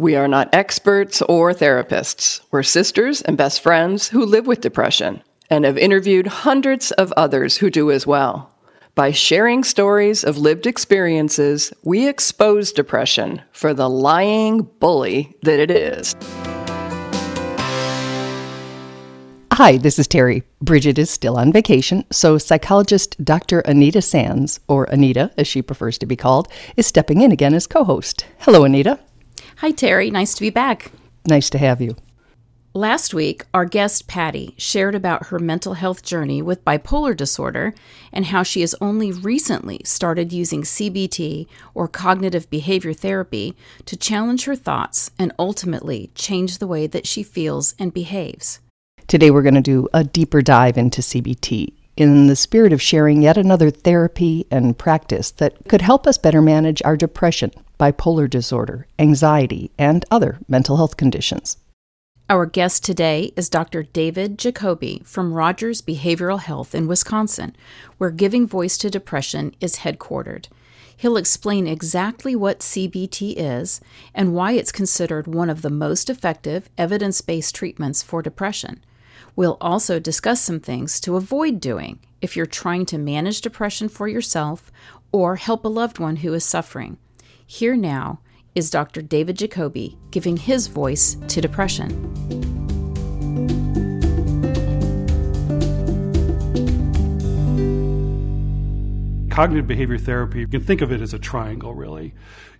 We are not experts or therapists. We're sisters and best friends who live with depression and have interviewed hundreds of others who do as well. By sharing stories of lived experiences, we expose depression for the lying bully that it is. Hi, this is Terry. Bridget is still on vacation, so psychologist Dr. Anita Sands, or Anita as she prefers to be called, is stepping in again as co host. Hello, Anita. Hi, Terry. Nice to be back. Nice to have you. Last week, our guest Patty shared about her mental health journey with bipolar disorder and how she has only recently started using CBT or cognitive behavior therapy to challenge her thoughts and ultimately change the way that she feels and behaves. Today, we're going to do a deeper dive into CBT in the spirit of sharing yet another therapy and practice that could help us better manage our depression, bipolar disorder, anxiety, and other mental health conditions. Our guest today is Dr. David Jacoby from Rogers Behavioral Health in Wisconsin, where Giving Voice to Depression is headquartered. He'll explain exactly what CBT is and why it's considered one of the most effective evidence based treatments for depression. We'll also discuss some things to avoid doing if you're trying to manage depression for yourself or help a loved one who is suffering. Here now is Dr. David Jacoby giving his voice to depression. Cognitive behavior therapy, you can think of it as a triangle, really.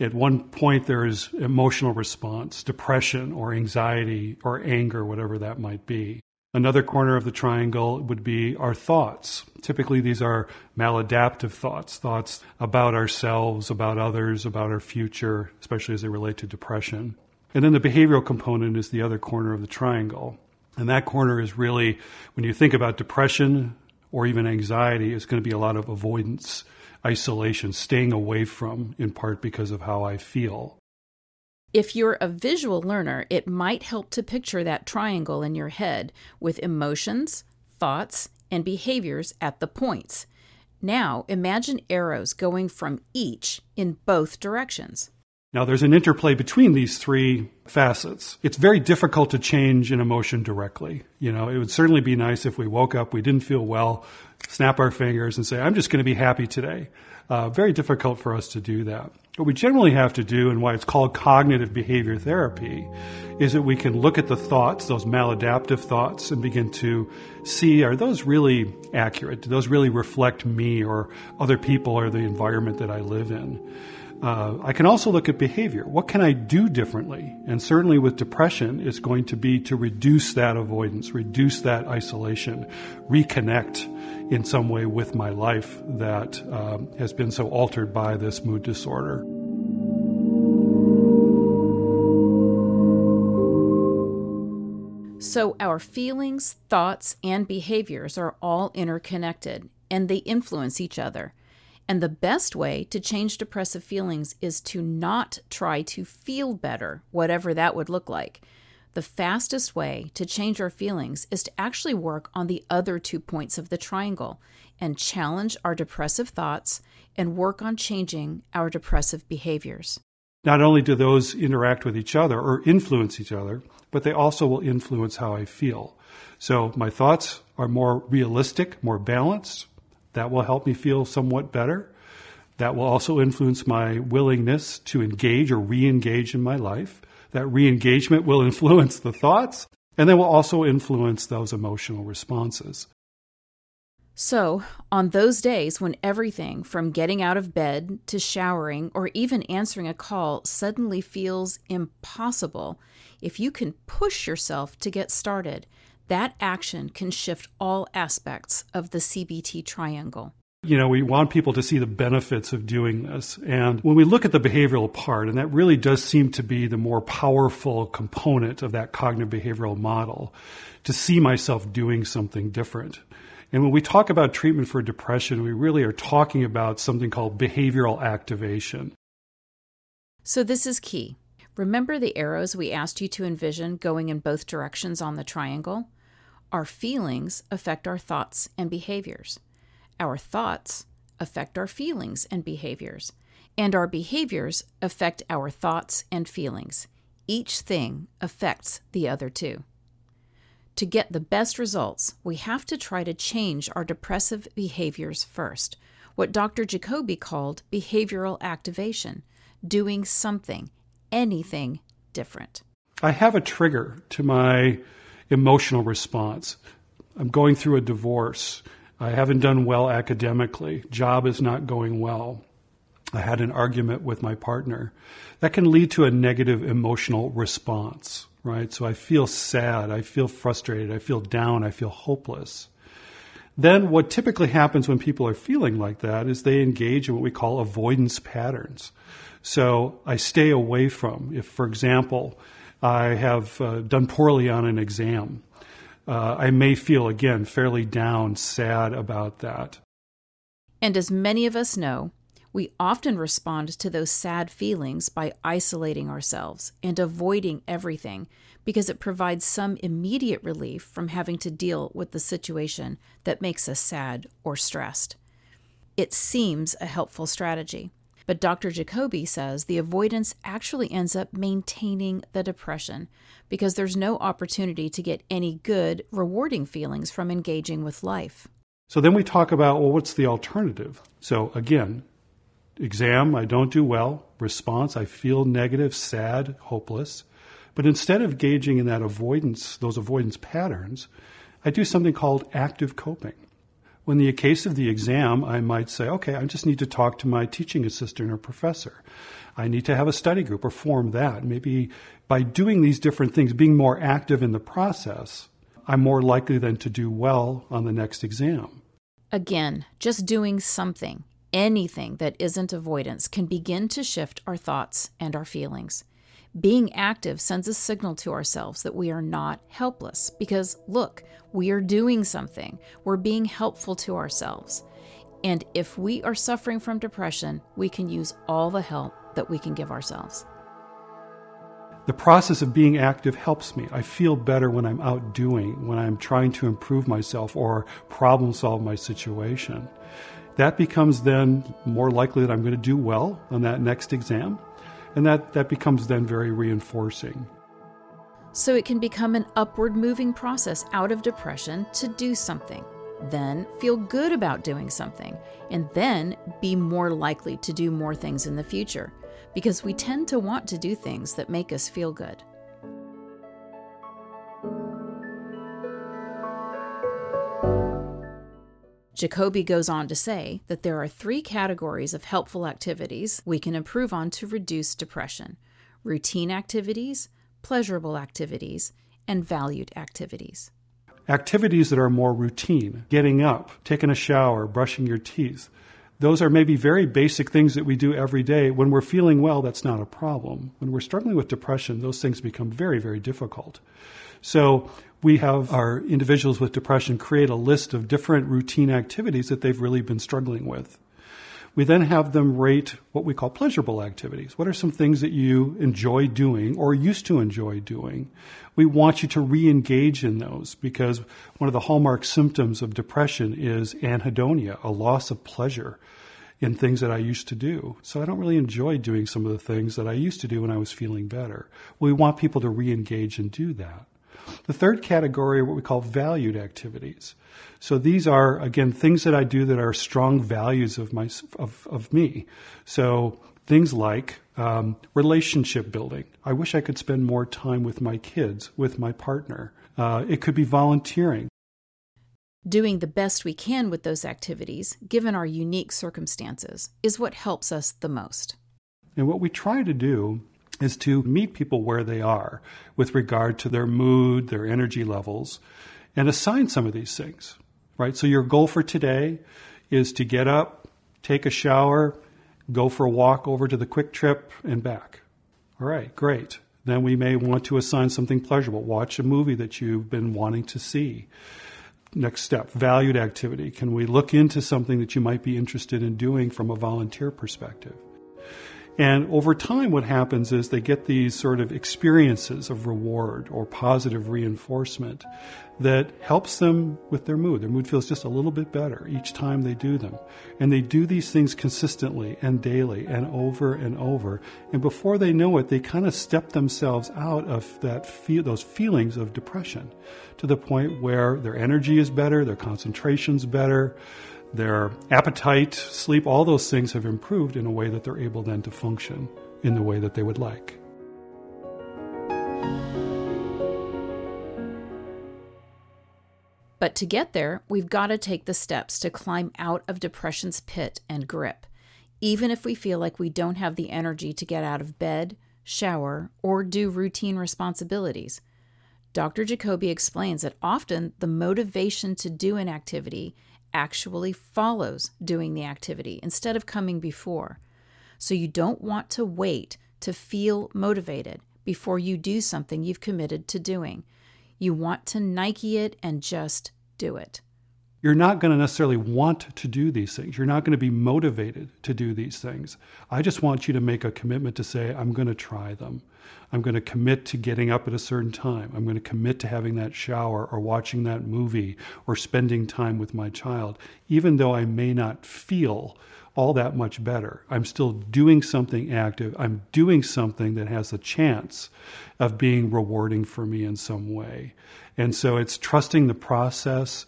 At one point, there is emotional response, depression or anxiety or anger, whatever that might be. Another corner of the triangle would be our thoughts. Typically, these are maladaptive thoughts, thoughts about ourselves, about others, about our future, especially as they relate to depression. And then the behavioral component is the other corner of the triangle. And that corner is really, when you think about depression or even anxiety, it's going to be a lot of avoidance, isolation, staying away from, in part because of how I feel. If you're a visual learner, it might help to picture that triangle in your head with emotions, thoughts, and behaviors at the points. Now imagine arrows going from each in both directions. Now, there's an interplay between these three facets. It's very difficult to change an emotion directly. You know, it would certainly be nice if we woke up, we didn't feel well, snap our fingers and say, I'm just going to be happy today. Uh, very difficult for us to do that. What we generally have to do, and why it's called cognitive behavior therapy, is that we can look at the thoughts, those maladaptive thoughts, and begin to see are those really accurate? Do those really reflect me or other people or the environment that I live in? Uh, I can also look at behavior. What can I do differently? And certainly with depression, it's going to be to reduce that avoidance, reduce that isolation, reconnect in some way with my life that um, has been so altered by this mood disorder. So, our feelings, thoughts, and behaviors are all interconnected and they influence each other. And the best way to change depressive feelings is to not try to feel better, whatever that would look like. The fastest way to change our feelings is to actually work on the other two points of the triangle and challenge our depressive thoughts and work on changing our depressive behaviors. Not only do those interact with each other or influence each other, but they also will influence how I feel. So my thoughts are more realistic, more balanced. That will help me feel somewhat better. That will also influence my willingness to engage or re engage in my life. That re engagement will influence the thoughts, and they will also influence those emotional responses. So, on those days when everything from getting out of bed to showering or even answering a call suddenly feels impossible, if you can push yourself to get started, that action can shift all aspects of the CBT triangle. You know, we want people to see the benefits of doing this. And when we look at the behavioral part, and that really does seem to be the more powerful component of that cognitive behavioral model, to see myself doing something different. And when we talk about treatment for depression, we really are talking about something called behavioral activation. So, this is key. Remember the arrows we asked you to envision going in both directions on the triangle? Our feelings affect our thoughts and behaviors. Our thoughts affect our feelings and behaviors, and our behaviors affect our thoughts and feelings. Each thing affects the other two. To get the best results, we have to try to change our depressive behaviors first, what Dr. Jacoby called behavioral activation, doing something, anything different. I have a trigger to my emotional response. I'm going through a divorce. I haven't done well academically. Job is not going well. I had an argument with my partner. That can lead to a negative emotional response, right? So I feel sad. I feel frustrated. I feel down. I feel hopeless. Then what typically happens when people are feeling like that is they engage in what we call avoidance patterns. So I stay away from, if, for example, I have uh, done poorly on an exam, uh, I may feel again fairly down, sad about that. And as many of us know, we often respond to those sad feelings by isolating ourselves and avoiding everything because it provides some immediate relief from having to deal with the situation that makes us sad or stressed. It seems a helpful strategy. But Dr. Jacoby says the avoidance actually ends up maintaining the depression because there's no opportunity to get any good, rewarding feelings from engaging with life. So then we talk about well, what's the alternative? So again, exam, I don't do well. Response, I feel negative, sad, hopeless. But instead of gauging in that avoidance, those avoidance patterns, I do something called active coping. When the case of the exam, I might say, okay, I just need to talk to my teaching assistant or professor. I need to have a study group or form that. Maybe by doing these different things, being more active in the process, I'm more likely then to do well on the next exam. Again, just doing something, anything that isn't avoidance, can begin to shift our thoughts and our feelings. Being active sends a signal to ourselves that we are not helpless because, look, we are doing something. We're being helpful to ourselves. And if we are suffering from depression, we can use all the help that we can give ourselves. The process of being active helps me. I feel better when I'm out doing, when I'm trying to improve myself or problem solve my situation. That becomes then more likely that I'm going to do well on that next exam and that, that becomes then very reinforcing. So it can become an upward moving process out of depression to do something, then feel good about doing something, and then be more likely to do more things in the future because we tend to want to do things that make us feel good. Jacoby goes on to say that there are three categories of helpful activities we can improve on to reduce depression routine activities, pleasurable activities, and valued activities. Activities that are more routine, getting up, taking a shower, brushing your teeth, those are maybe very basic things that we do every day. When we're feeling well, that's not a problem. When we're struggling with depression, those things become very, very difficult. So we have our individuals with depression create a list of different routine activities that they've really been struggling with. We then have them rate what we call pleasurable activities. What are some things that you enjoy doing or used to enjoy doing? We want you to re engage in those because one of the hallmark symptoms of depression is anhedonia, a loss of pleasure in things that I used to do. So I don't really enjoy doing some of the things that I used to do when I was feeling better. We want people to re engage and do that. The third category are what we call valued activities. So these are, again, things that I do that are strong values of, my, of, of me. So things like um, relationship building. I wish I could spend more time with my kids, with my partner. Uh, it could be volunteering. Doing the best we can with those activities, given our unique circumstances, is what helps us the most. And what we try to do is to meet people where they are with regard to their mood, their energy levels, and assign some of these things, right? So your goal for today is to get up, take a shower, go for a walk over to the Kwik Trip and back. All right, great. Then we may want to assign something pleasurable. Watch a movie that you've been wanting to see. Next step, valued activity. Can we look into something that you might be interested in doing from a volunteer perspective? And over time, what happens is they get these sort of experiences of reward or positive reinforcement that helps them with their mood. Their mood feels just a little bit better each time they do them. And they do these things consistently and daily and over and over. And before they know it, they kind of step themselves out of that feel, those feelings of depression to the point where their energy is better, their concentration's better, their appetite, sleep, all those things have improved in a way that they're able then to function in the way that they would like. But to get there, we've got to take the steps to climb out of depression's pit and grip, even if we feel like we don't have the energy to get out of bed, shower, or do routine responsibilities. Dr. Jacoby explains that often the motivation to do an activity actually follows doing the activity instead of coming before. So you don't want to wait to feel motivated before you do something you've committed to doing. You want to Nike it and just do it. You're not going to necessarily want to do these things. You're not going to be motivated to do these things. I just want you to make a commitment to say, I'm going to try them. I'm going to commit to getting up at a certain time. I'm going to commit to having that shower or watching that movie or spending time with my child, even though I may not feel all that much better. I'm still doing something active. I'm doing something that has a chance of being rewarding for me in some way. And so it's trusting the process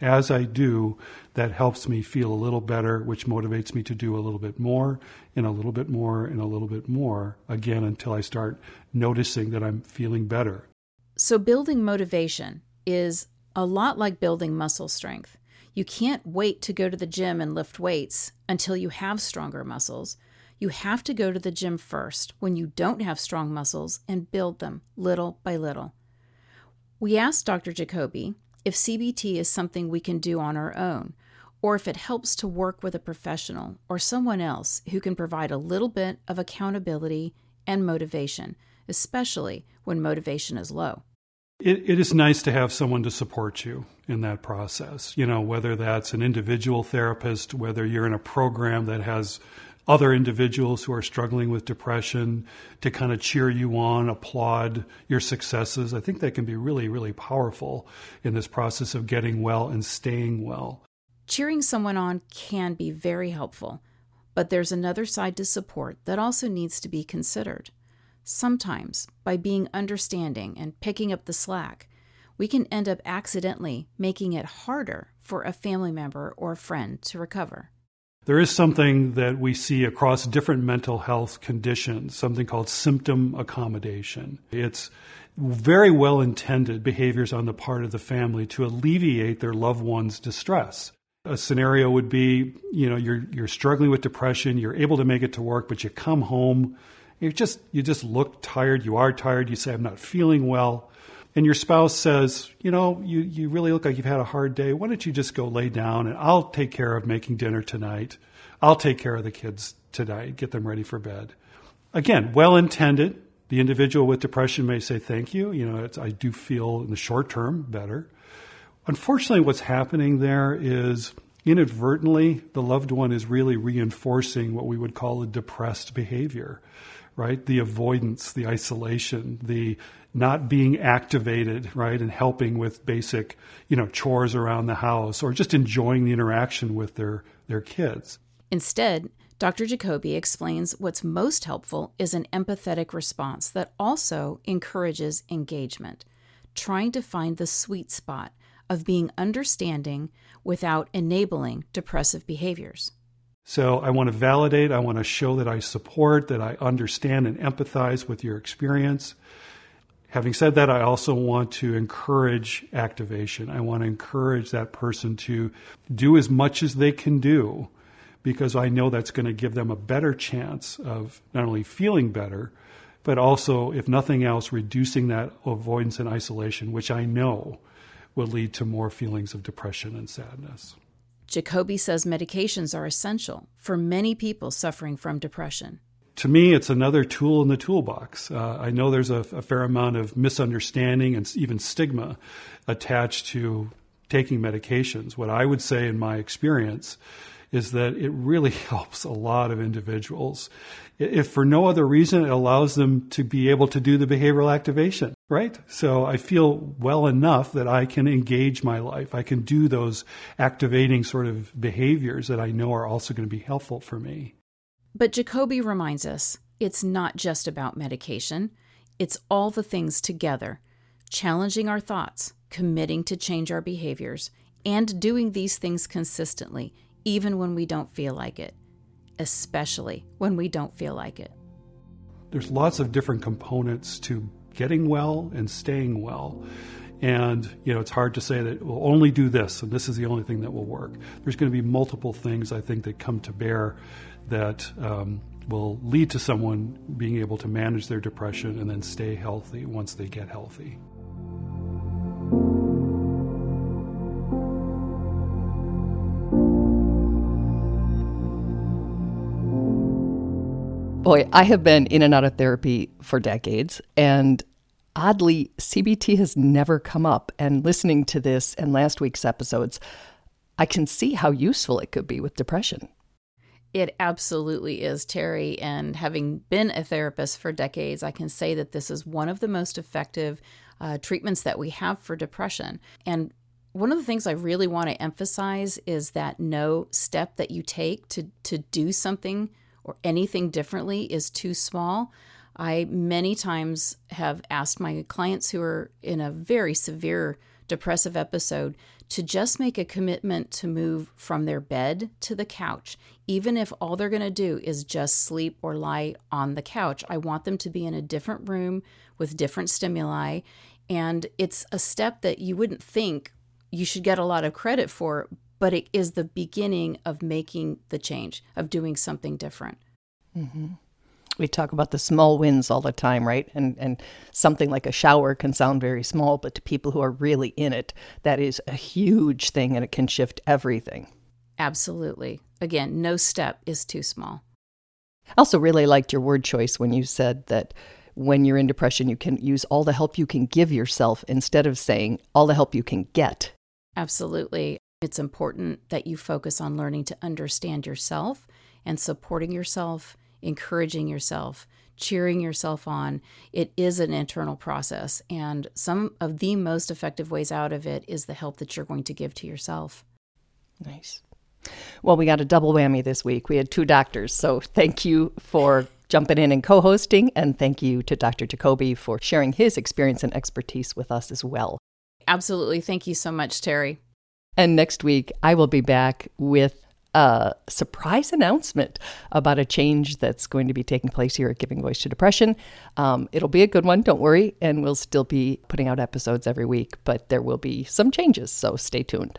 as I do, that helps me feel a little better, which motivates me to do a little bit more and a little bit more and a little bit more again until I start noticing that I'm feeling better. So, building motivation is a lot like building muscle strength. You can't wait to go to the gym and lift weights until you have stronger muscles. You have to go to the gym first when you don't have strong muscles and build them little by little. We asked Dr. Jacoby if CBT is something we can do on our own, or if it helps to work with a professional or someone else who can provide a little bit of accountability and motivation, especially when motivation is low. It, it is nice to have someone to support you in that process. You know, whether that's an individual therapist, whether you're in a program that has other individuals who are struggling with depression to kind of cheer you on, applaud your successes. I think that can be really, really powerful in this process of getting well and staying well. Cheering someone on can be very helpful, but there's another side to support that also needs to be considered. Sometimes, by being understanding and picking up the slack, we can end up accidentally making it harder for a family member or friend to recover. There is something that we see across different mental health conditions, something called symptom accommodation. It's very well intended behaviors on the part of the family to alleviate their loved one's distress. A scenario would be, you know, you're you're struggling with depression, you're able to make it to work, but you come home, you just you just look tired, you are tired, you say I'm not feeling well and your spouse says, you know, you, you really look like you've had a hard day. Why don't you just go lay down and I'll take care of making dinner tonight. I'll take care of the kids tonight, get them ready for bed. Again, well intended. The individual with depression may say, thank you. You know, I do feel in the short term better. Unfortunately, what's happening there is inadvertently, the loved one is really reinforcing what we would call a depressed behavior, right? The avoidance, the isolation, the not being activated, right, and helping with basic, you know, chores around the house or just enjoying the interaction with their, their kids. Instead, Dr. Jacoby explains what's most helpful is an empathetic response that also encourages engagement, trying to find the sweet spot of being understanding without enabling depressive behaviors. So I want to validate, I want to show that I support, that I understand and empathize with your experience. Having said that, I also want to encourage activation. I want to encourage that person to do as much as they can do because I know that's going to give them a better chance of not only feeling better, but also, if nothing else, reducing that avoidance and isolation, which I know will lead to more feelings of depression and sadness. Jacoby says medications are essential for many people suffering from depression. To me, it's another tool in the toolbox. Uh, I know there's a, a fair amount of misunderstanding and even stigma attached to taking medications. What I would say in my experience is that it really helps a lot of individuals. If for no other reason, it allows them to be able to do the behavioral activation, right? So I feel well enough that I can engage my life. I can do those activating sort of behaviors that I know are also going to be helpful for me. But Jacoby reminds us it's not just about medication, it's all the things together challenging our thoughts, committing to change our behaviors, and doing these things consistently even when we don't feel like it, especially when we don't feel like it. There's lots of different components to getting well and staying well. And, you know, it's hard to say that we'll only do this and this is the only thing that will work. There's going to be multiple things, I think, that come to bear that um, will lead to someone being able to manage their depression and then stay healthy once they get healthy. Boy, I have been in and out of therapy for decades, and oddly, CBT has never come up. And listening to this and last week's episodes, I can see how useful it could be with depression. It absolutely is, Terry. And having been a therapist for decades, I can say that this is one of the most effective uh, treatments that we have for depression. And one of the things I really want to emphasize is that no step that you take to, to do something or anything differently is too small. I many times have asked my clients who are in a very severe depressive episode to just make a commitment to move from their bed to the couch, even if all they're going to do is just sleep or lie on the couch. I want them to be in a different room with different stimuli. And it's a step that you wouldn't think you should get a lot of credit for, but it is the beginning of making the change, of doing something different. Mm-hmm. We talk about the small wins all the time, right? And and something like a shower can sound very small, but to people who are really in it, that is a huge thing, and it can shift everything. Absolutely. Again, no step is too small. I also really liked your word choice when you said that when you're in depression, you can use all the help you can give yourself instead of saying all the help you can get. Absolutely. It's important that you focus on learning to understand yourself and supporting yourself encouraging yourself, cheering yourself on. It is an internal process. And some of the most effective ways out of it is the help that you're going to give to yourself. Nice. Well, we got a double whammy this week. We had two doctors. So thank you for jumping in and co hosting. And thank you to Dr. Jacoby for sharing his experience and expertise with us as well. Absolutely. Thank you so much, Terry. And next week, I will be back with a surprise announcement about a change that's going to be taking place here at Giving Voice to Depression. Um, it'll be a good one, don't worry, and we'll still be putting out episodes every week, but there will be some changes, so stay tuned.